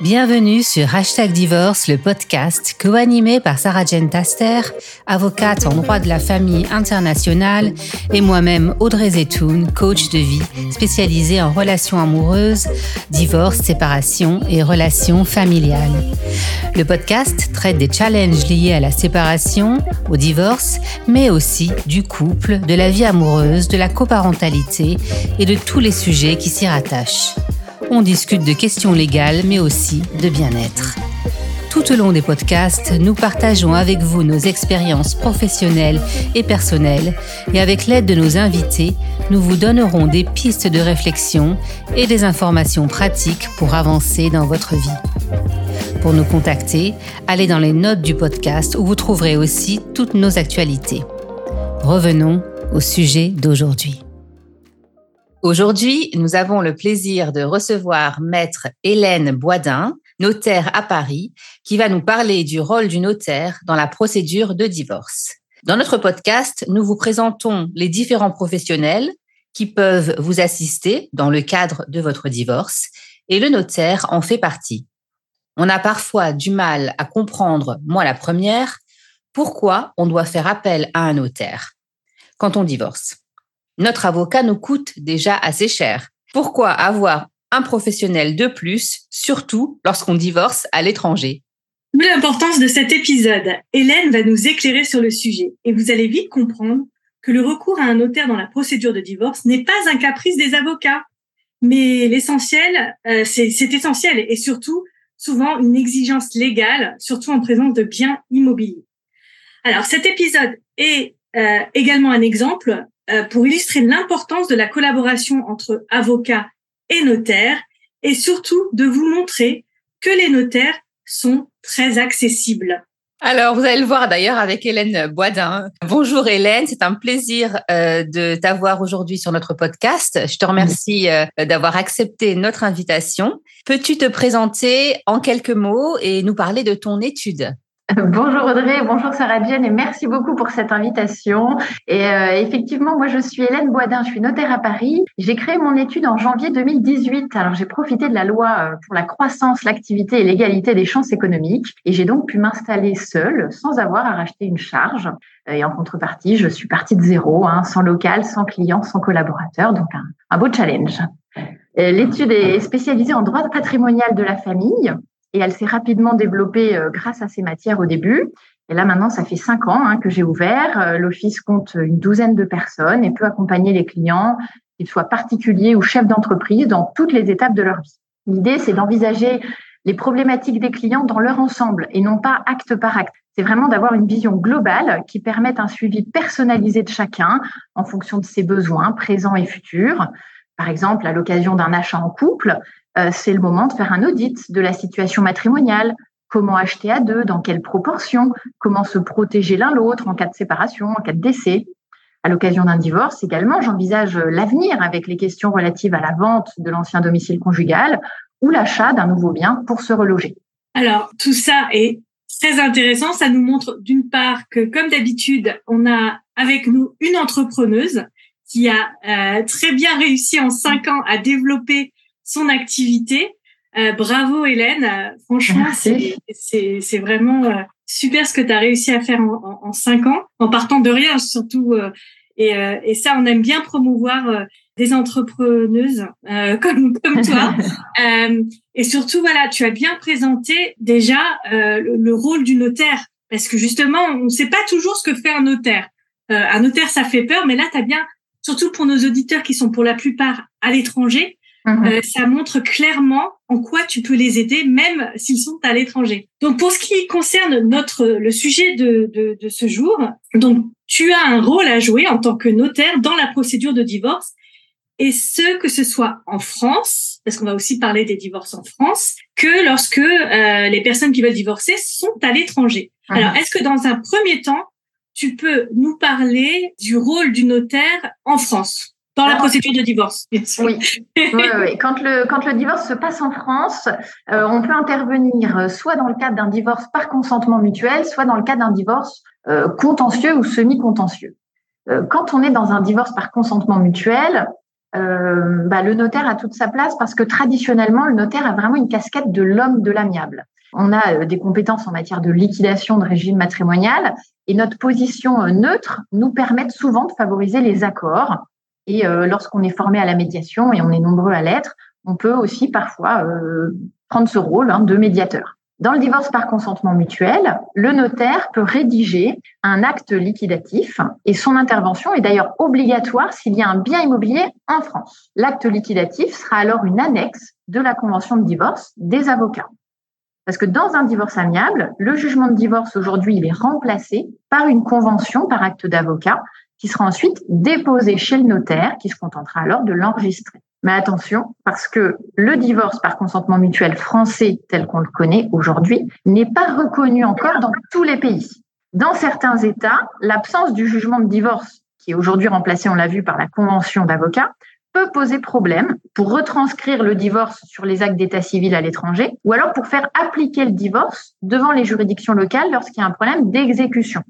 Bienvenue sur Hashtag Divorce, le podcast co-animé par Sarah Jane Taster, avocate en droit de la famille internationale, et moi-même Audrey Zetoun, coach de vie spécialisée en relations amoureuses, divorce, séparation et relations familiales. Le podcast traite des challenges liés à la séparation, au divorce, mais aussi du couple, de la vie amoureuse, de la coparentalité et de tous les sujets qui s'y rattachent. On discute de questions légales, mais aussi de bien-être. Tout au long des podcasts, nous partageons avec vous nos expériences professionnelles et personnelles et avec l'aide de nos invités, nous vous donnerons des pistes de réflexion et des informations pratiques pour avancer dans votre vie. Pour nous contacter, allez dans les notes du podcast où vous trouverez aussi toutes nos actualités. Revenons au sujet d'aujourd'hui. Aujourd'hui, nous avons le plaisir de recevoir Maître Hélène Boisdin, notaire à Paris, qui va nous parler du rôle du notaire dans la procédure de divorce. Dans notre podcast, nous vous présentons les différents professionnels qui peuvent vous assister dans le cadre de votre divorce et le notaire en fait partie. On a parfois du mal à comprendre, moi la première, pourquoi on doit faire appel à un notaire quand on divorce notre avocat nous coûte déjà assez cher. Pourquoi avoir un professionnel de plus, surtout lorsqu'on divorce à l'étranger? L'importance de cet épisode, Hélène va nous éclairer sur le sujet et vous allez vite comprendre que le recours à un notaire dans la procédure de divorce n'est pas un caprice des avocats, mais l'essentiel, euh, c'est essentiel et surtout souvent une exigence légale, surtout en présence de biens immobiliers. Alors cet épisode est euh, également un exemple pour illustrer l'importance de la collaboration entre avocats et notaires et surtout de vous montrer que les notaires sont très accessibles. Alors, vous allez le voir d'ailleurs avec Hélène Boisdin. Bonjour Hélène, c'est un plaisir euh, de t'avoir aujourd'hui sur notre podcast. Je te remercie euh, d'avoir accepté notre invitation. Peux-tu te présenter en quelques mots et nous parler de ton étude? Bonjour Audrey, bonjour Sarah Jane et merci beaucoup pour cette invitation. Et euh, effectivement, moi je suis Hélène Boisdin, je suis notaire à Paris. J'ai créé mon étude en janvier 2018. Alors j'ai profité de la loi euh, pour la croissance, l'activité et l'égalité des chances économiques et j'ai donc pu m'installer seule sans avoir à racheter une charge. Et en contrepartie, je suis partie de zéro, hein, sans local, sans client, sans collaborateur, donc un, un beau challenge. L'étude est spécialisée en droit patrimonial de la famille et elle s'est rapidement développée euh, grâce à ces matières au début. Et là, maintenant, ça fait cinq ans hein, que j'ai ouvert. Euh, l'office compte une douzaine de personnes et peut accompagner les clients, qu'ils soient particuliers ou chefs d'entreprise, dans toutes les étapes de leur vie. L'idée, c'est d'envisager les problématiques des clients dans leur ensemble et non pas acte par acte. C'est vraiment d'avoir une vision globale qui permette un suivi personnalisé de chacun en fonction de ses besoins présents et futurs. Par exemple, à l'occasion d'un achat en couple, euh, c'est le moment de faire un audit de la situation matrimoniale. Comment acheter à deux, dans quelle proportion, comment se protéger l'un l'autre en cas de séparation, en cas de décès. À l'occasion d'un divorce également, j'envisage l'avenir avec les questions relatives à la vente de l'ancien domicile conjugal ou l'achat d'un nouveau bien pour se reloger. Alors, tout ça est très intéressant. Ça nous montre d'une part que, comme d'habitude, on a avec nous une entrepreneuse qui a euh, très bien réussi en cinq ans à développer son activité. Euh, bravo Hélène, euh, franchement c'est vraiment euh, super ce que tu as réussi à faire en, en, cinq ans, en partant de rien surtout. Et, et, ça, on aime bien promouvoir des entrepreneuses comme comme toi. et surtout, voilà, tu as bien présenté déjà le, le, rôle du notaire, parce que justement, on ne sait pas toujours ce que fait un notaire. un notaire, ça fait peur, mais là, tu as bien, surtout pour nos auditeurs qui sont pour la plupart à l'étranger, Mhm. Euh, ça montre clairement en quoi tu peux les aider, même s'ils sont à l'étranger. Donc, pour ce qui concerne notre le sujet de, de, de, ce jour, donc tu as un rôle à jouer en tant que notaire dans la procédure de divorce, et ce que ce soit en France, parce qu'on va aussi parler des divorces en France, que lorsque euh, les personnes qui veulent divorcer sont à l'étranger. Mhm. Alors, est-ce que dans un premier temps, tu peux nous parler du rôle du notaire en France? Dans la procédure de divorce, Oui. oui, oui, Quand le quand le divorce se passe en France, euh, on peut intervenir euh, soit dans le cadre d'un divorce par consentement mutuel, soit dans le cadre d'un divorce euh, contentieux ou semi-contentieux. quand on est dans un divorce par consentement mutuel, euh, bah, le notaire a toute sa place parce que traditionnellement, le notaire a vraiment une casquette de l'homme de l'amiable. On a euh, des compétences en matière de liquidation de régime matrimonial et notre position euh, neutre nous permet souvent de favoriser les accords. Et lorsqu'on est formé à la médiation, et on est nombreux à l'être, on peut aussi parfois prendre ce rôle hein, de médiateur. Dans le divorce par consentement mutuel, le notaire peut rédiger un acte liquidatif et son intervention est d'ailleurs obligatoire s'il y a un bien immobilier en France. L'acte liquidatif sera alors une annexe de la convention de divorce des avocats. Parce que dans un divorce amiable, le jugement de divorce aujourd'hui, il est remplacé par une convention par acte d'avocat qui sera ensuite déposée chez le notaire qui se contentera alors de l'enregistrer. Mais attention, parce que le divorce par consentement mutuel français tel qu'on le connaît aujourd'hui n'est pas reconnu encore dans tous les pays. Dans certains États, l'absence du jugement de divorce, qui est aujourd'hui remplacé, on l'a vu, par la convention d'avocats, peut poser problème pour retranscrire le divorce sur les actes d'état civil à l'étranger ou alors pour faire appliquer le divorce devant les juridictions locales lorsqu'il y a un problème d'exécution.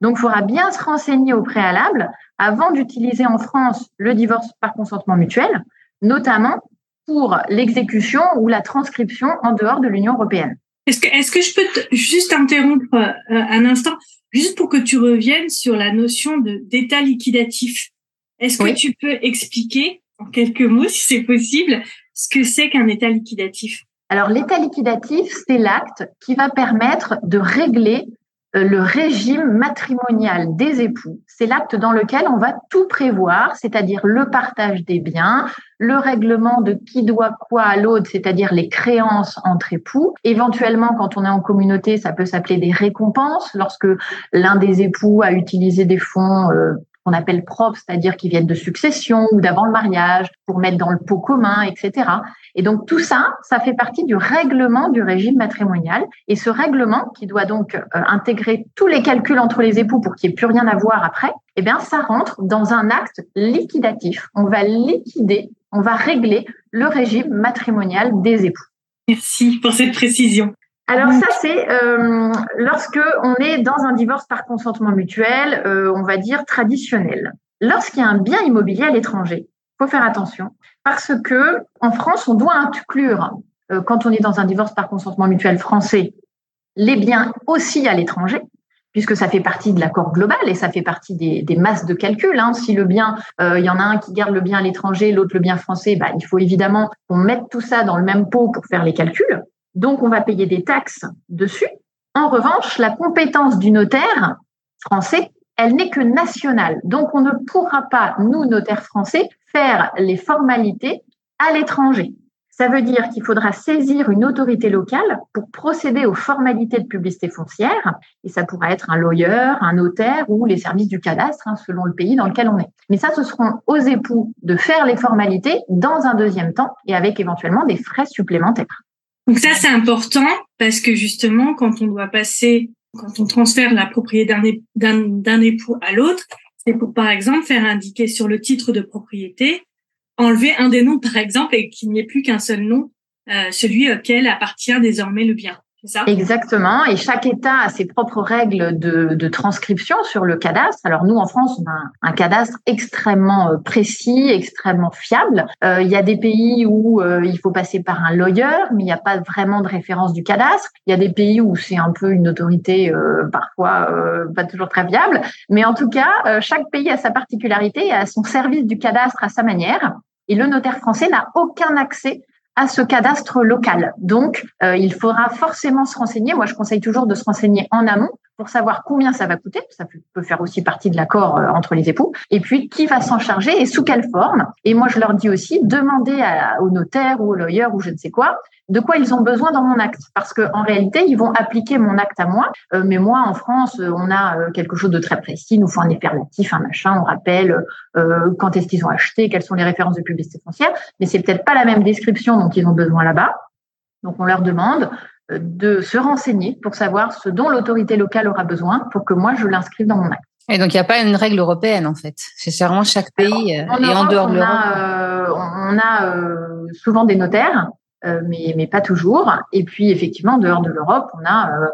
Donc, il faudra bien se renseigner au préalable avant d'utiliser en France le divorce par consentement mutuel notamment pour l'exécution ou la transcription en dehors de l'Union européenne. Est-ce que, est-ce que je peux juste interrompre euh, un instant, juste pour que tu reviennes sur la notion d'état liquidatif? Est-ce que tu peux expliquer en quelques mots, si c'est possible, ce que c'est qu'un état liquidatif? Alors, l'état liquidatif, c'est l'acte qui va permettre de régler le régime matrimonial des époux. C'est l'acte dans lequel on va tout prévoir, c'est-à-dire le partage des biens, le règlement de qui doit quoi à l'autre, c'est-à-dire les créances entre époux. Éventuellement, quand on est en communauté, ça peut s'appeler des récompenses lorsque l'un des époux a utilisé des fonds euh, qu'on appelle propres, c'est-à-dire qui viennent de succession ou d'avant le mariage, pour mettre dans le pot commun, etc. Et donc tout ça, ça fait partie du règlement du régime matrimonial. Et ce règlement, qui doit donc euh, intégrer tous les calculs entre les époux pour qu'il n'y ait plus rien à voir après, eh bien ça rentre dans un acte liquidatif. On va liquider, on va régler le régime matrimonial des époux. Merci pour cette précision. Alors ça, c'est euh, lorsque on est dans un divorce par consentement mutuel, euh, on va dire traditionnel. Lorsqu'il y a un bien immobilier à l'étranger, faut faire attention parce que en France, on doit inclure euh, quand on est dans un divorce par consentement mutuel français les biens aussi à l'étranger puisque ça fait partie de l'accord global et ça fait partie des, masses de calcul. Hein. Si le bien, il y en a un qui garde le bien à l'étranger, l'autre le bien français, bah, il faut évidemment qu'on mette tout ça dans le même pot pour faire les calculs. Donc, on va payer des taxes dessus. En revanche, la compétence du notaire français, elle n'est que nationale. Donc, on ne pourra pas, nous, notaires français, faire les formalités à l'étranger. Ça veut dire qu'il faudra saisir une autorité locale pour procéder aux formalités de publicité foncière. Et ça pourra être un lawyer, un notaire ou les services du cadastre, hein, selon le pays dans lequel on est. Mais ça, ce seront aux époux de faire les formalités dans un deuxième temps et avec éventuellement des frais supplémentaires. Donc ça, c'est important parce que justement, quand on doit passer, quand on transfère la propriété d'un époux à l'autre, c'est pour, par exemple, faire indiquer sur le titre de propriété, enlever un des noms, par exemple, et qu'il n'y ait plus qu'un seul nom, euh, celui auquel appartient désormais le bien. Exactement. Et chaque État a ses propres règles de, transcription sur le cadastre. Alors nous, en France, on a un, cadastre extrêmement euh, précis, extrêmement fiable. Euh, il y a des pays où euh, il faut passer par un lawyer, mais il n'y a pas vraiment de référence du cadastre. Il y a des pays où c'est un peu une autorité parfois pas toujours très viable. Mais en tout cas, chaque pays a sa particularité et a son service du cadastre à sa manière. Et le notaire français n'a aucun accès à ce cadastre local. Donc, euh, il faudra forcément se renseigner. Moi, je conseille toujours de se renseigner en amont pour savoir combien ça va coûter. Ça peut faire aussi partie de l'accord euh, entre les époux. Et puis, qui va s'en charger et sous quelle forme. Et moi, je leur dis aussi, demandez au notaire ou au lawyer ou je ne sais quoi, de quoi ils ont besoin dans mon acte. Parce qu'en réalité, ils vont appliquer mon acte à moi. Euh, mais moi, en France, euh, on a quelque chose de très précis. Nous faut un effet un machin. On rappelle quand est-ce qu'ils ont acheté, quelles sont les références de publicité foncière. Mais c'est peut-être pas la même description dont ils ont besoin là-bas. Donc, on leur demande de se renseigner pour savoir ce dont l'autorité locale aura besoin pour que moi, je l'inscrive dans mon acte. Et donc, il n'y a pas une règle européenne, en fait. C'est vraiment chaque pays et en dehors de l'Europe. on a souvent des notaires euh, mais, mais pas toujours. Et puis, effectivement, en dehors de l'Europe, on a euh,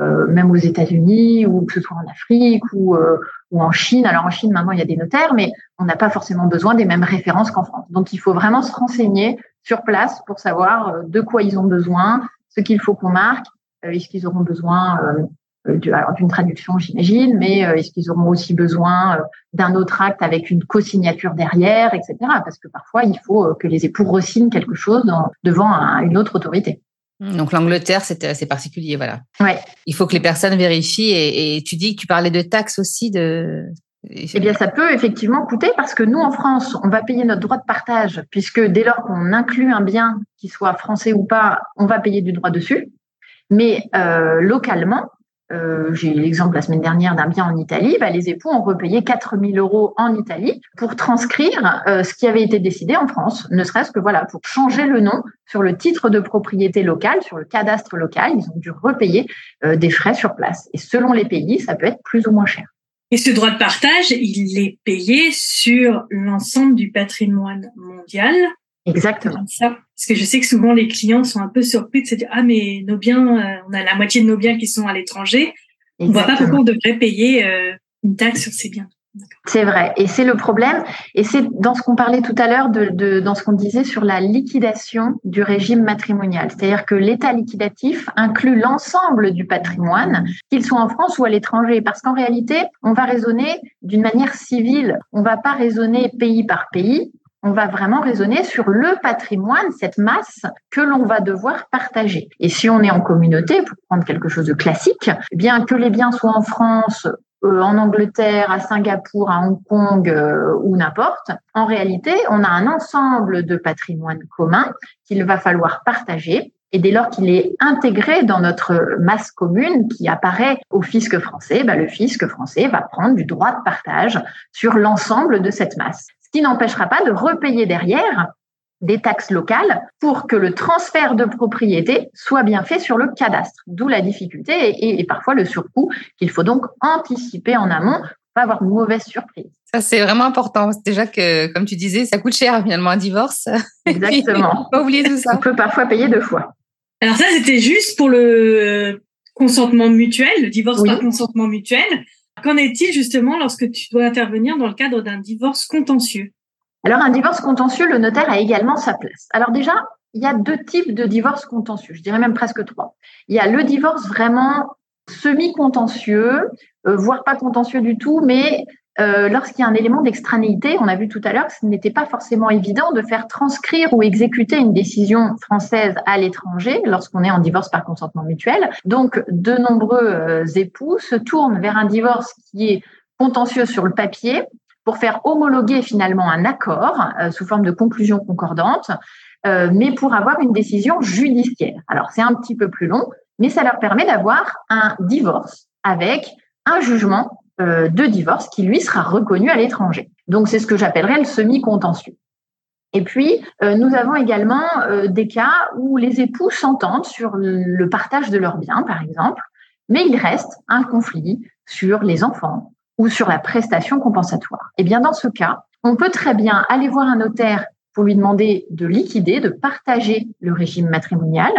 euh, même aux États-Unis ou que ce soit en Afrique ou, euh, ou en Chine. Alors en Chine, maintenant, il y a des notaires, mais on n'a pas forcément besoin des mêmes références qu'en France. Donc il faut vraiment se renseigner sur place pour savoir euh, de quoi ils ont besoin, ce qu'il faut qu'on marque, est-ce qu'ils auront besoin d'une traduction, j'imagine, mais est-ce qu'ils auront aussi besoin d'un autre acte avec une co-signature derrière, etc. Parce que parfois, il faut que les époux resignent quelque chose devant une autre autorité. Mmh, donc l'Angleterre, c'est assez particulier, voilà. Ouais. Il faut que les personnes vérifient. Et, tu dis que tu parlais de taxes aussi, de. Eh bien, ça peut effectivement coûter parce que nous, en France, on va payer notre droit de partage, puisque dès lors qu'on inclut un bien, qu'il soit français ou pas, on va payer du droit dessus. Mais euh, localement, euh, j'ai eu l'exemple la semaine dernière d'un bien en Italie, bah, les époux ont repayé 4000 euros en Italie pour transcrire euh, ce qui avait été décidé en France, ne serait-ce que voilà, pour changer le nom sur le titre de propriété local, sur le cadastre local, ils ont dû repayer des frais sur place. Et selon les pays, ça peut être plus ou moins cher. Et ce droit de partage, il est payé sur l'ensemble du patrimoine mondial Exactement. Ça, parce que je sais que souvent les clients sont un peu surpris de se dire ah mais nos biens, euh, on a la moitié de nos biens qui sont à l'étranger. On voit pas pourquoi on devrait payer euh, une taxe sur ces biens. C'est vrai, et c'est le problème, et c'est dans ce qu'on parlait tout à l'heure, dans ce qu'on disait sur la liquidation du régime matrimonial. C'est-à-dire que l'État liquidatif inclut l'ensemble du patrimoine, qu'il soit en France ou à l'étranger, parce qu'en réalité, on va raisonner d'une manière civile. On va pas raisonner pays par pays, on va vraiment raisonner sur le patrimoine, cette masse que l'on va devoir partager. Et si on est en communauté, pour prendre quelque chose de classique, bien que les biens soient en France, en Angleterre, à Singapour, à Hong Kong euh, ou n'importe, en réalité, on a un ensemble de patrimoine commun qu'il va falloir partager. Et dès lors qu'il est intégré dans notre masse commune qui apparaît au fisc français, bah, le fisc français va prendre du droit de partage sur l'ensemble de cette masse ce qui n'empêchera pas de repayer derrière des taxes locales pour que le transfert de propriété soit bien fait sur le cadastre. D'où la difficulté et, parfois le surcoût qu'il faut donc anticiper en amont pour pas avoir de mauvaise surprise. Ça, c'est vraiment important. Déjà que, comme tu disais, ça coûte cher finalement un divorce. Exactement. pas oublier tout ça. On peut parfois payer deux fois. Alors ça, c'était juste pour le consentement mutuel, le divorce par consentement mutuel. Qu'en est-il justement lorsque tu dois intervenir dans le cadre d'un divorce contentieux? Alors, un divorce contentieux, le notaire a également sa place. Alors déjà, il y a deux types de divorce contentieux, je dirais même presque trois. Il y a le divorce vraiment semi-contentieux, euh, voire pas contentieux du tout, mais euh, lorsqu'il y a un élément d'extranéité, on a vu tout à l'heure que ce n'était pas forcément évident de faire transcrire ou exécuter une décision française à l'étranger lorsqu'on est en divorce par consentement mutuel. Donc, de nombreux euh, époux se tournent vers un divorce qui est contentieux sur le papier pour faire homologuer finalement un accord euh, sous forme de conclusion concordante, mais pour avoir une décision judiciaire. Alors, c'est un petit peu plus long, mais ça leur permet d'avoir un divorce avec un jugement euh, de divorce qui, lui, sera reconnu à l'étranger. Donc, c'est ce que j'appellerais le semi-contentieux. Et puis, euh, nous avons également euh, des cas où les époux s'entendent sur le partage de leurs biens, par exemple, mais il reste un conflit sur les enfants ou sur la prestation compensatoire. Eh bien, dans ce cas, on peut très bien aller voir un notaire pour lui demander de liquider, de partager le régime matrimonial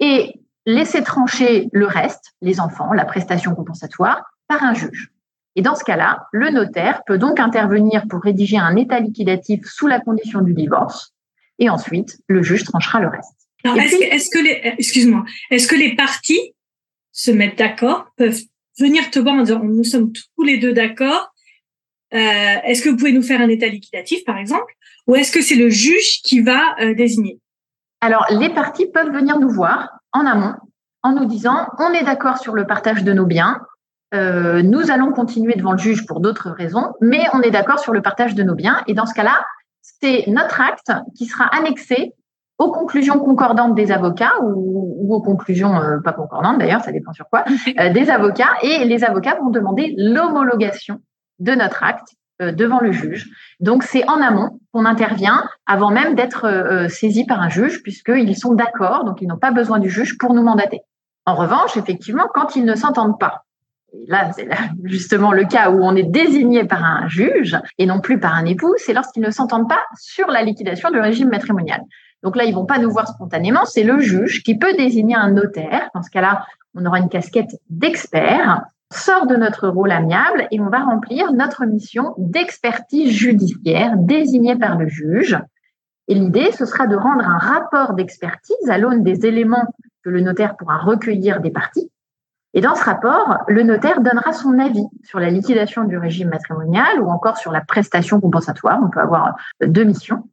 et laisser trancher le reste, les enfants, la prestation compensatoire, par un juge. Et dans ce cas-là, le notaire peut donc intervenir pour rédiger un état liquidatif sous la condition du divorce, et ensuite le juge tranchera le reste. Est-ce que, les, excuse-moi, est-ce que les parties se mettent d'accord, peuvent venir te voir en disant nous sommes tous les deux d'accord, euh, est-ce que vous pouvez nous faire un état liquidatif par exemple, ou est-ce que c'est le juge qui va euh, désigner? Alors les parties peuvent venir nous voir en amont en nous disant on est d'accord sur le partage de nos biens, euh, nous allons continuer devant le juge pour d'autres raisons, mais on est d'accord sur le partage de nos biens. Et dans ce cas-là, c'est notre acte qui sera annexé aux conclusions concordantes des avocats ou, aux conclusions euh, pas concordantes d'ailleurs, ça dépend sur quoi, euh, des avocats. Et les avocats vont demander l'homologation de notre acte devant le juge. Donc c'est en amont qu'on intervient avant même d'être saisi par un juge puisqu'ils sont d'accord, donc ils n'ont pas besoin du juge pour nous mandater. En revanche, effectivement, quand ils ne s'entendent pas, là, c'est justement le cas où on est désigné par un juge et non plus par un époux, c'est lorsqu'ils ne s'entendent pas sur la liquidation du régime matrimonial. Donc là, ils vont pas nous voir spontanément, c'est le juge qui peut désigner un notaire. Dans ce cas-là, on aura une casquette d'expert, sort de notre rôle amiable et on va remplir notre mission d'expertise judiciaire désignée par le juge. Et l'idée, ce sera de rendre un rapport d'expertise à l'aune des éléments que le notaire pourra recueillir des parties. Et dans ce rapport, le notaire donnera son avis sur la liquidation du régime matrimonial ou encore sur la prestation compensatoire. On peut avoir deux missions.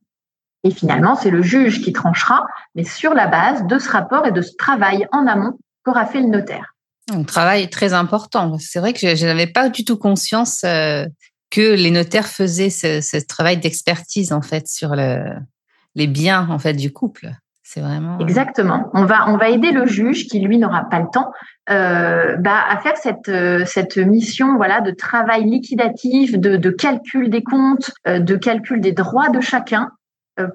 Et finalement, c'est le juge qui tranchera, mais sur la base de ce rapport et de ce travail en amont qu'aura fait le notaire. Un travail très important. C'est vrai que je, n'avais pas du tout conscience euh, que les notaires faisaient ce, travail d'expertise en fait sur les biens en fait du couple. C'est vraiment exactement. On va on va aider le juge qui lui n'aura pas le temps euh, bah, à faire cette euh, cette mission voilà de travail liquidatif, de, de calcul des comptes, de calcul des droits de chacun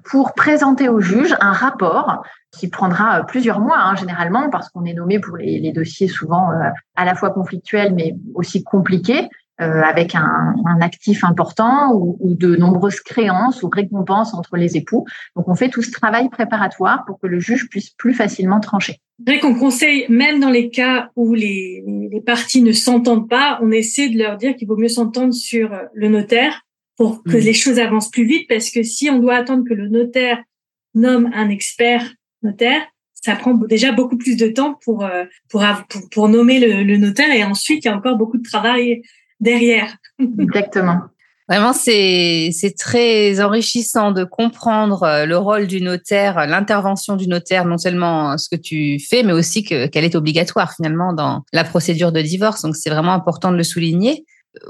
pour présenter au juge un rapport qui prendra plusieurs mois hein, généralement parce qu'on est nommé pour les, dossiers souvent euh, à la fois conflictuels mais aussi compliqués euh, avec un, un, actif important ou, ou, de nombreuses créances ou récompenses entre les époux. Donc on fait tout ce travail préparatoire pour que le juge puisse plus facilement trancher. C'est vrai qu'on conseille, même dans les cas où les, les parties ne s'entendent pas, on essaie de leur dire qu'il vaut mieux s'entendre sur le notaire pour que mmh. les choses avancent plus vite parce que si on doit attendre que le notaire nomme un expert notaire, ça prend déjà beaucoup plus de temps pour euh, pour pour, nommer le, notaire et ensuite il y a encore beaucoup de travail derrière. Exactement. Vraiment, c'est c'est très enrichissant de comprendre euh, le rôle du notaire, l'intervention du notaire, non seulement ce que tu fais, mais aussi que qu'elle est obligatoire finalement dans la procédure de divorce. Donc c'est vraiment important de le souligner.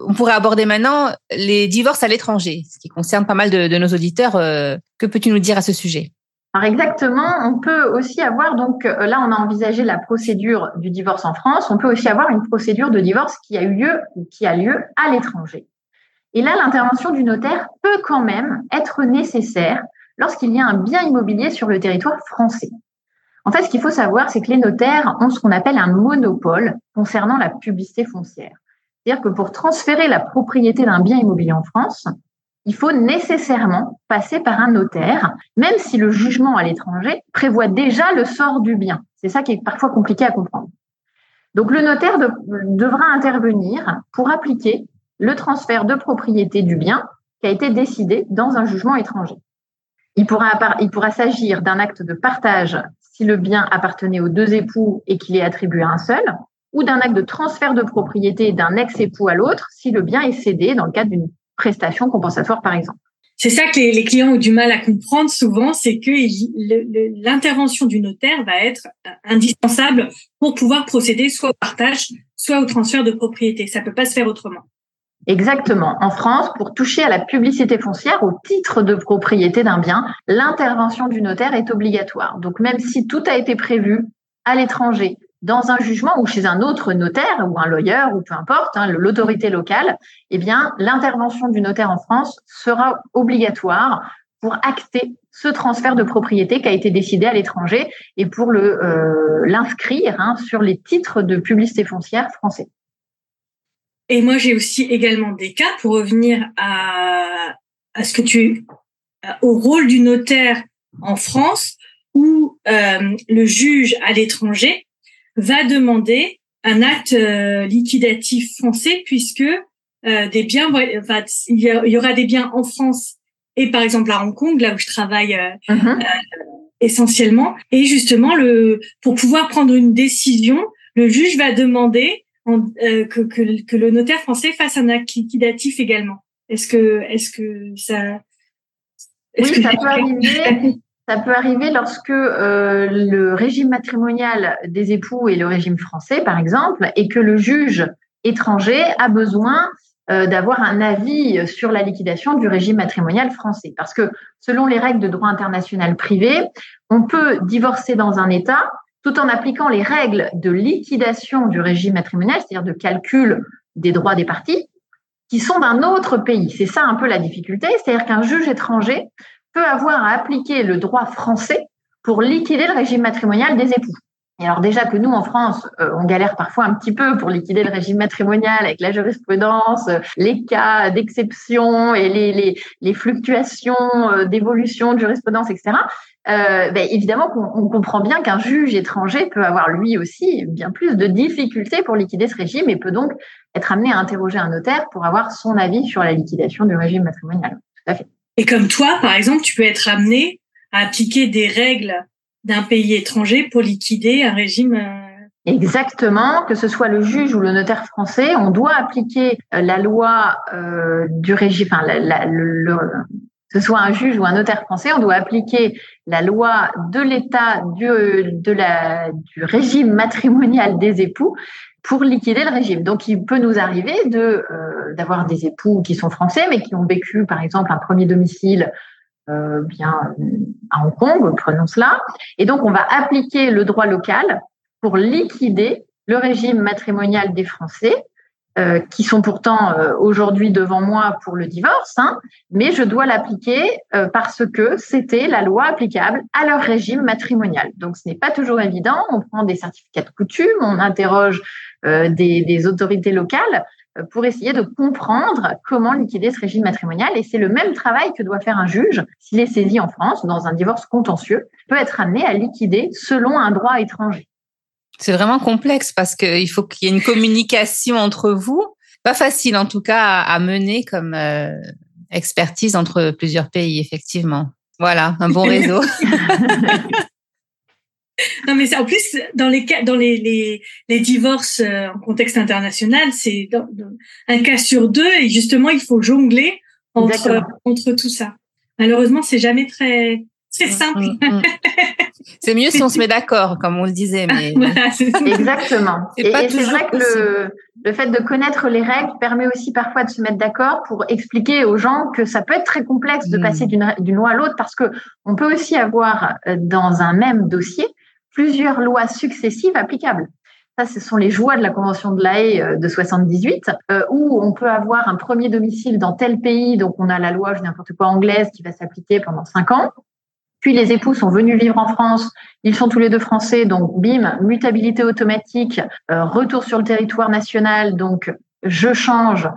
On pourrait aborder maintenant les divorces à l'étranger, ce qui concerne pas mal de, nos auditeurs. Euh, que peux-tu nous dire à ce sujet? Alors exactement, on peut aussi avoir donc euh, là on a envisagé la procédure du divorce en France, on peut aussi avoir une procédure de divorce qui a eu lieu ou qui a lieu à l'étranger. Et là l'intervention du notaire peut quand même être nécessaire lorsqu'il y a un bien immobilier sur le territoire français. En fait, ce qu'il faut savoir, c'est que les notaires ont ce qu'on appelle un monopole concernant la publicité foncière. C'est-à-dire que pour transférer la propriété d'un bien immobilier en France, il faut nécessairement passer par un notaire, même si le jugement à l'étranger prévoit déjà le sort du bien. C'est ça qui est parfois compliqué à comprendre. Donc le notaire devra intervenir pour appliquer le transfert de propriété du bien qui a été décidé dans un jugement étranger. Il pourra, s'agir d'un acte de partage si le bien appartenait aux deux époux et qu'il est attribué à un seul, ou d'un acte de transfert de propriété d'un ex-époux à l'autre si le bien est cédé dans le cadre d'une prestations compensatoires, par exemple. C'est ça que les, clients ont du mal à comprendre souvent, c'est que l'intervention du notaire va être indispensable pour pouvoir procéder soit au partage, soit au transfert de propriété. Ça peut pas se faire autrement. Exactement. En France, pour toucher à la publicité foncière au titre de propriété d'un bien, l'intervention du notaire est obligatoire. Donc même si tout a été prévu à l'étranger, dans un jugement ou chez un autre notaire ou un lawyer ou peu importe, hein, l'autorité locale, eh bien, l'intervention du notaire en France sera obligatoire pour acter ce transfert de propriété qui a été décidé à l'étranger et pour le euh, l'inscrire hein, sur les titres de publicité foncière français. Et moi, j'ai aussi également des cas pour revenir à, à ce que tu au rôle du notaire en France où euh, le juge à l'étranger va demander un acte euh, liquidatif français puisque euh, des biens, enfin, il y, aura des biens en France et par exemple à Hong Kong, là où je travaille euh, mm-hmm. essentiellement. Et justement, le pour pouvoir prendre une décision, le juge va demander que, que, que, le notaire français fasse un acte liquidatif également. Est-ce que est-ce que ça oui, ça peut arriver. Ça peut arriver lorsque euh, le régime matrimonial des époux est le régime français, par exemple, et que le juge étranger a besoin euh, d'avoir un avis sur la liquidation du régime matrimonial français. Parce que selon les règles de droit international privé, on peut divorcer dans un État tout en appliquant les règles de liquidation du régime matrimonial, c'est-à-dire de calcul des droits des parties, qui sont d'un autre pays. C'est ça un peu la difficulté, c'est-à-dire qu'un juge étranger peut avoir à appliquer le droit français pour liquider le régime matrimonial des époux. Et alors déjà que nous, en France, euh, on galère parfois un petit peu pour liquider le régime matrimonial avec la jurisprudence, euh, les cas d'exception et les, les, les fluctuations euh, d'évolution de jurisprudence, etc. Euh, ben évidemment qu'on on comprend bien qu'un juge étranger peut avoir lui aussi bien plus de difficultés pour liquider ce régime et peut donc être amené à interroger un notaire pour avoir son avis sur la liquidation du régime matrimonial. Tout à fait. Et comme toi, par exemple, tu peux être amené à appliquer des règles d'un pays étranger pour liquider un régime. Euh, Exactement, que ce soit le juge ou le notaire français, on doit appliquer euh, la loi euh, du régime, enfin, la, le, que ce soit un juge ou un notaire français, on doit appliquer la loi de l'État du, du régime matrimonial des époux pour liquider le régime. Donc, il peut nous arriver de d'avoir des époux qui sont français, mais qui ont vécu, par exemple, un premier domicile euh, bien à Hong Kong, prenons cela. Et donc, on va appliquer le droit local pour liquider le régime matrimonial des Français, euh, qui sont pourtant euh, aujourd'hui devant moi pour le divorce, hein, mais je dois l'appliquer parce que c'était la loi applicable à leur régime matrimonial. Donc, ce n'est pas toujours évident. On prend des certificats de coutume, on interroge des, autorités locales euh, pour essayer de comprendre comment liquider ce régime matrimonial. Et c'est le même travail que doit faire un juge s'il est saisi en France dans un divorce contentieux, peut être amené à liquider selon un droit étranger. C'est vraiment complexe parce qu'il faut qu'il y ait une communication entre vous. Pas facile en tout cas à, mener comme euh, expertise entre plusieurs pays, effectivement. Voilà, un bon réseau. Non, mais en plus, dans les cas, dans les, les, les divorces euh, en contexte international, c'est un cas sur deux et justement, il faut jongler entre, entre tout ça. Malheureusement, c'est jamais très, très mm, simple. Mm, mm. c'est mieux si on se met d'accord, comme on le disait. Mais... Exactement. Et, c'est vrai que le, le, fait de connaître les règles permet aussi parfois de se mettre d'accord pour expliquer aux gens que ça peut être très complexe de passer d'une loi à l'autre parce que on peut aussi avoir euh, dans un même dossier plusieurs lois successives applicables. Ça, ce sont les joies de la Convention de La Haye euh, de 78, euh, où on peut avoir un premier domicile dans tel pays, donc on a la loi, je n'importe quoi, anglaise qui va s'appliquer pendant cinq ans. Puis les époux sont venus vivre en France, ils sont tous les deux français, donc bim, mutabilité automatique, euh, retour sur le territoire national, donc je change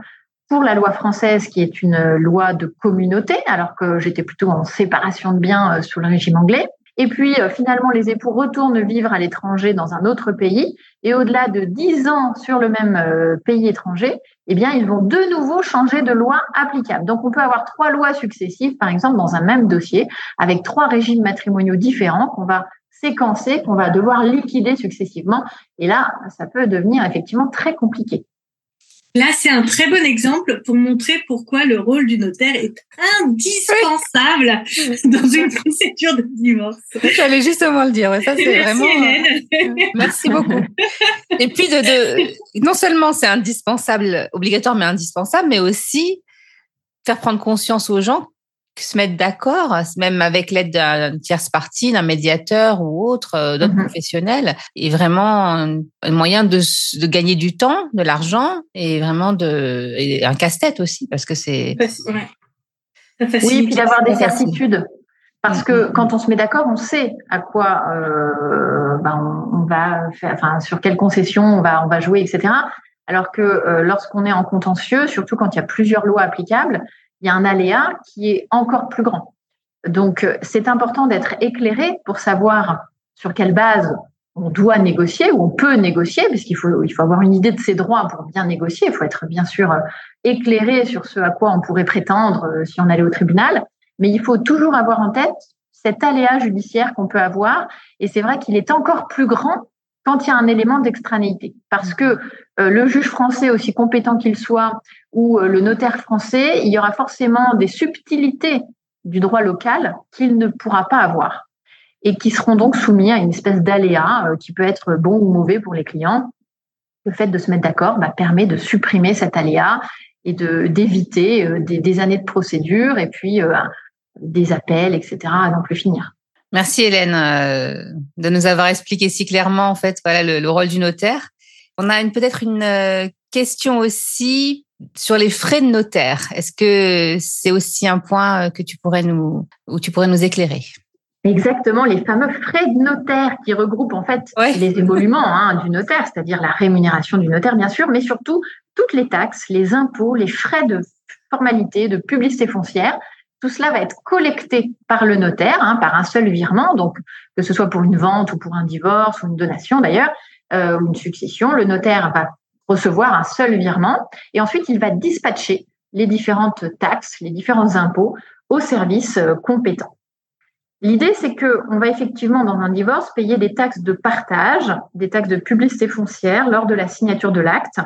pour la loi française qui est une loi de communauté, alors que j'étais plutôt en séparation de biens sous le régime anglais. Et puis, euh, finalement, les époux retournent vivre à l'étranger dans un autre pays. Et au-delà de dix ans sur le même euh, pays étranger, eh bien, ils vont de nouveau changer de loi applicable. Donc, on peut avoir trois lois successives, par exemple, dans un même dossier, avec trois régimes matrimoniaux différents qu'on va séquencer, qu'on va devoir liquider successivement. Et là, ça peut devenir effectivement très compliqué. Là, c'est un très bon exemple pour montrer pourquoi le rôle du notaire est indispensable dans une procédure de divorce. J'allais justement le dire. ça, c'est vraiment. Euh, merci beaucoup. Et puis, de, de... non seulement c'est indispensable, obligatoire, mais indispensable, mais aussi faire prendre conscience aux gens se mettre d'accord, même avec l'aide d'un tierce partie, d'un médiateur ou autre, euh, d'autres mhm. professionnels, est vraiment un, moyen de, de, gagner du temps, de l'argent et vraiment de et un casse-tête aussi parce que c'est. Oui, puis d'avoir des certitudes. Parce que quand on se met d'accord, on sait à quoi euh, ben on, va faire, enfin sur quelle concession on va on va jouer, etc. Alors que euh, lorsqu'on est en contentieux, surtout quand il y a plusieurs lois applicables, il y a un aléa qui est encore plus grand. Donc, euh, c'est important d'être éclairé pour savoir sur quelle base on doit négocier ou on peut négocier, puisqu'il faut, il faut avoir une idée de ses droits pour bien négocier. Il faut être bien sûr euh, éclairé sur ce à quoi on pourrait prétendre euh, si on allait au tribunal. Mais il faut toujours avoir en tête cet aléa judiciaire qu'on peut avoir. Et c'est vrai qu'il est encore plus grand quand il y a un élément d'extranéité. Parce que euh, le juge français, aussi compétent qu'il soit, ou euh, le notaire français, il y aura forcément des subtilités du droit local qu'il ne pourra pas avoir et qui seront donc soumis à une espèce d'aléa euh, qui peut être bon ou mauvais pour les clients. Le fait de se mettre d'accord bah, permet de supprimer cet aléa et de d'éviter des, des, années de procédure et puis des appels, etc. à n'en plus finir. Merci Hélène euh, de nous avoir expliqué si clairement en fait voilà le, rôle du notaire. On a peut-être une euh, question aussi sur les frais de notaire. Est-ce que c'est aussi un point euh, que tu pourrais nous où tu pourrais nous éclairer? Exactement, les fameux frais de notaire qui regroupent en fait les évoluements hein, du notaire, c'est-à-dire la rémunération du notaire bien sûr, mais surtout toutes les taxes, les impôts, les frais de formalité, de publicité foncière. Tout cela va être collecté par le notaire, hein, par un seul virement, donc que ce soit pour une vente ou pour un divorce ou une donation d'ailleurs, euh, ou une succession, le notaire va recevoir un seul virement et ensuite il va dispatcher les différentes taxes, les différents impôts aux services euh, compétents. L'idée, c'est que on va effectivement, dans un divorce, payer des taxes de partage, des taxes de publicité foncière lors de la signature de l'acte.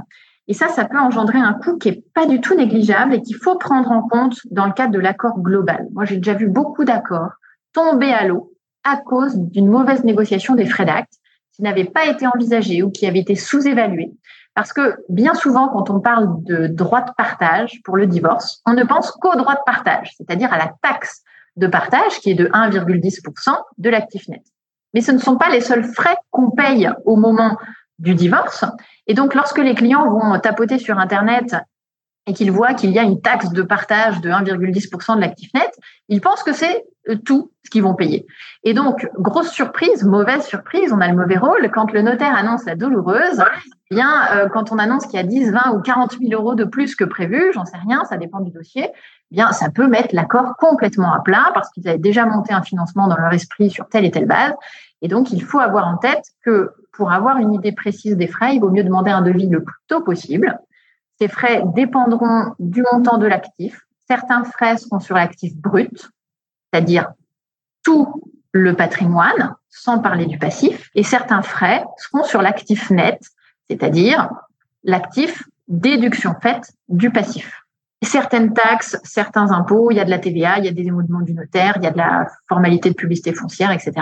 Et ça, ça peut engendrer un coût qui est pas du tout négligeable et qu'il faut prendre en compte dans le cadre de l'accord global. Moi, j'ai déjà vu beaucoup d'accords tomber à l'eau à cause d'une mauvaise négociation des frais d'acte qui n'avaient pas été envisagés ou qui avaient été sous-évalués. Parce que bien souvent, quand on parle de droit de partage pour le divorce, on ne pense qu'au droit de partage, c'est-à-dire à la taxe de partage qui est de 1,10% de l'actif net. Mais ce ne sont pas les seuls frais qu'on paye au moment du divorce. Et donc, lorsque les clients vont tapoter sur Internet et qu'ils voient qu'il y a une taxe de partage de 1,10% de l'actif net, ils pensent que c'est euh, tout ce qu'ils vont payer. Et donc, grosse surprise, mauvaise surprise, on a le mauvais rôle. Quand le notaire annonce la douloureuse, eh bien, euh, quand on annonce qu'il y a 10, 20 ou 40 000 euros de plus que prévu, j'en sais rien, ça dépend du dossier, eh bien, ça peut mettre l'accord complètement à plat parce qu'ils avaient déjà monté un financement dans leur esprit sur telle et telle base. Et donc, il faut avoir en tête que pour avoir une idée précise des frais, il vaut mieux demander un devis le plus tôt possible. Ces frais dépendront du montant de l'actif. Certains frais seront sur l'actif brut, c'est-à-dire tout le patrimoine, sans parler du passif, et certains frais seront sur l'actif net, c'est-à-dire l'actif déduction faite du passif certaines taxes, certains impôts, il y a de la TVA, il y a des émoluments du notaire, il y a de la formalité de publicité foncière, etc.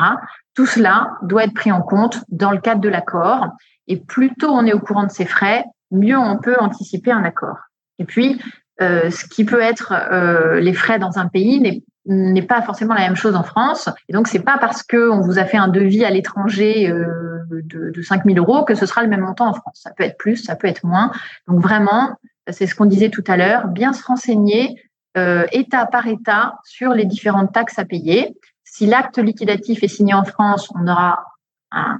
Tout cela doit être pris en compte dans le cadre de l'accord. Et plus tôt on est au courant de ces frais, mieux on peut anticiper un accord. Et puis, euh, ce qui peut être euh, les frais dans un pays n'est pas forcément la même chose en France. Et donc, c'est pas parce qu'on vous a fait un devis à l'étranger euh, de, de 5 000 euros que ce sera le même montant en France. Ça peut être plus, ça peut être moins. Donc, vraiment, c'est ce qu'on disait tout à l'heure, bien se renseigner euh, état par état sur les différentes taxes à payer. Si l'acte liquidatif est signé en France, on aura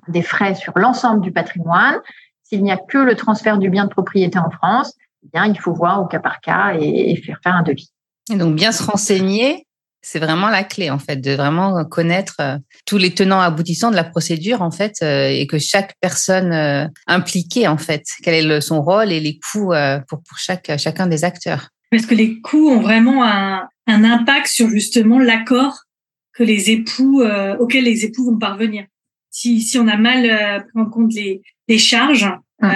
des frais sur l'ensemble du patrimoine. S'il n'y a que le transfert du bien de propriété en France, eh bien, il faut voir au cas par cas et, faire faire un devis. Et donc, bien se renseigner, c'est vraiment la clé en fait de vraiment connaître euh, tous les tenants aboutissants de la procédure en fait euh, et que chaque personne euh, impliquée en fait quel est son rôle et les coûts pour pour chaque chacun des acteurs. Parce que les coûts ont vraiment un, un impact sur justement l'accord que les époux auquel les époux vont parvenir. Si si on a mal pris en compte les les charges mmh.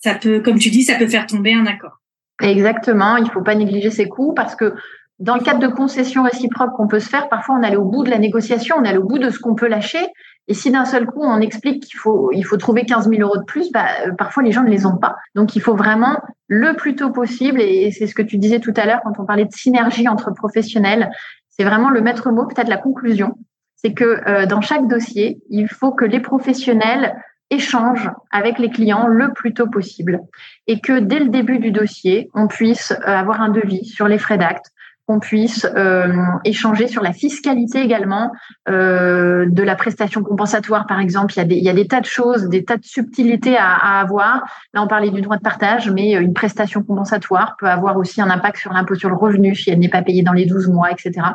ça peut comme tu dis ça peut faire tomber un accord. Exactement, il faut pas négliger ces coûts parce que dans le cadre de concessions réciproques qu'on peut se faire, parfois on allait au bout de la négociation, on allait au bout de ce qu'on peut lâcher. Et si d'un seul coup on explique qu'il faut, il faut trouver 15 000 euros de plus, bah, euh, parfois les gens ne les ont pas. Donc il faut vraiment le plus tôt possible, et c'est ce que tu disais tout à l'heure quand on parlait de synergie entre professionnels, c'est vraiment le maître mot, peut-être la conclusion. C'est que euh, dans chaque dossier, il faut que les professionnels échangent avec les clients le plus tôt possible et que dès le début du dossier, on puisse euh, avoir un devis sur les frais d'acte, qu'on puisse euh, échanger sur la fiscalité également euh, de la prestation compensatoire, par exemple. Il y, a des, tas de choses, des tas de subtilités à, avoir. Là, on parlait du droit de partage, mais euh, une prestation compensatoire peut avoir aussi un impact sur l'impôt sur le revenu si elle n'est pas payée dans les 12 mois, etc.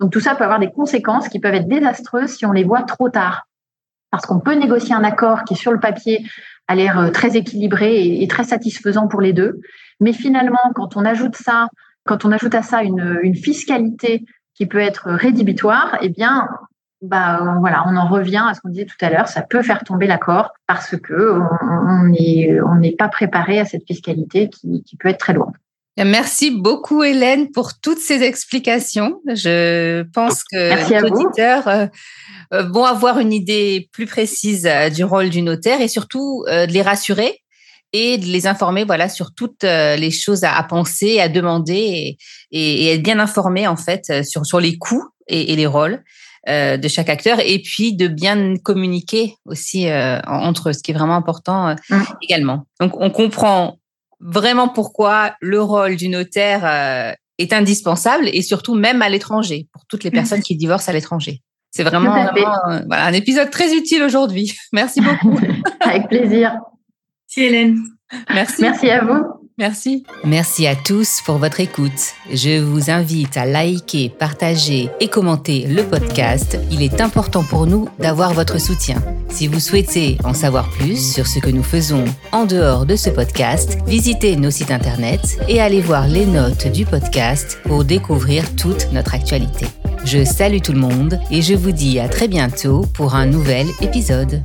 Donc tout ça peut avoir des conséquences qui peuvent être désastreuses si on les voit trop tard. Parce qu'on peut négocier un accord qui, sur le papier, a l'air très équilibré et très satisfaisant pour les deux. Mais finalement, quand on ajoute ça quand on ajoute à ça une, fiscalité qui peut être rédhibitoire, eh bien, bah voilà, on en revient à ce qu'on disait tout à l'heure, ça peut faire tomber l'accord parce que on n'est on pas préparé à cette fiscalité qui, qui peut être très lourde. Merci beaucoup Hélène pour toutes ces explications. Je pense que les auditeurs euh, euh, vont avoir une idée plus précise euh, du rôle du notaire et surtout de les rassurer et de les informer voilà sur toutes euh, les choses à, penser, à demander et, et, être bien informé en fait euh, sur sur les coûts et, et les rôles euh, de chaque acteur et puis de bien communiquer aussi euh, entre eux, ce qui est vraiment important mmh. également. Donc on comprend vraiment pourquoi le rôle du notaire est indispensable et surtout même à l'étranger pour toutes les mmh. personnes qui divorcent à l'étranger. C'est vraiment, un épisode très utile aujourd'hui. Merci beaucoup. Avec plaisir. Merci Hélène. Merci. Merci à vous. Merci. Merci à tous pour votre écoute. Je vous invite à liker, partager et commenter le podcast. Il est important pour nous d'avoir votre soutien. Si vous souhaitez en savoir plus sur ce que nous faisons en dehors de ce podcast, visitez nos sites internet et allez voir les notes du podcast pour découvrir toute notre actualité. Je salue tout le monde et je vous dis à très bientôt pour un nouvel épisode.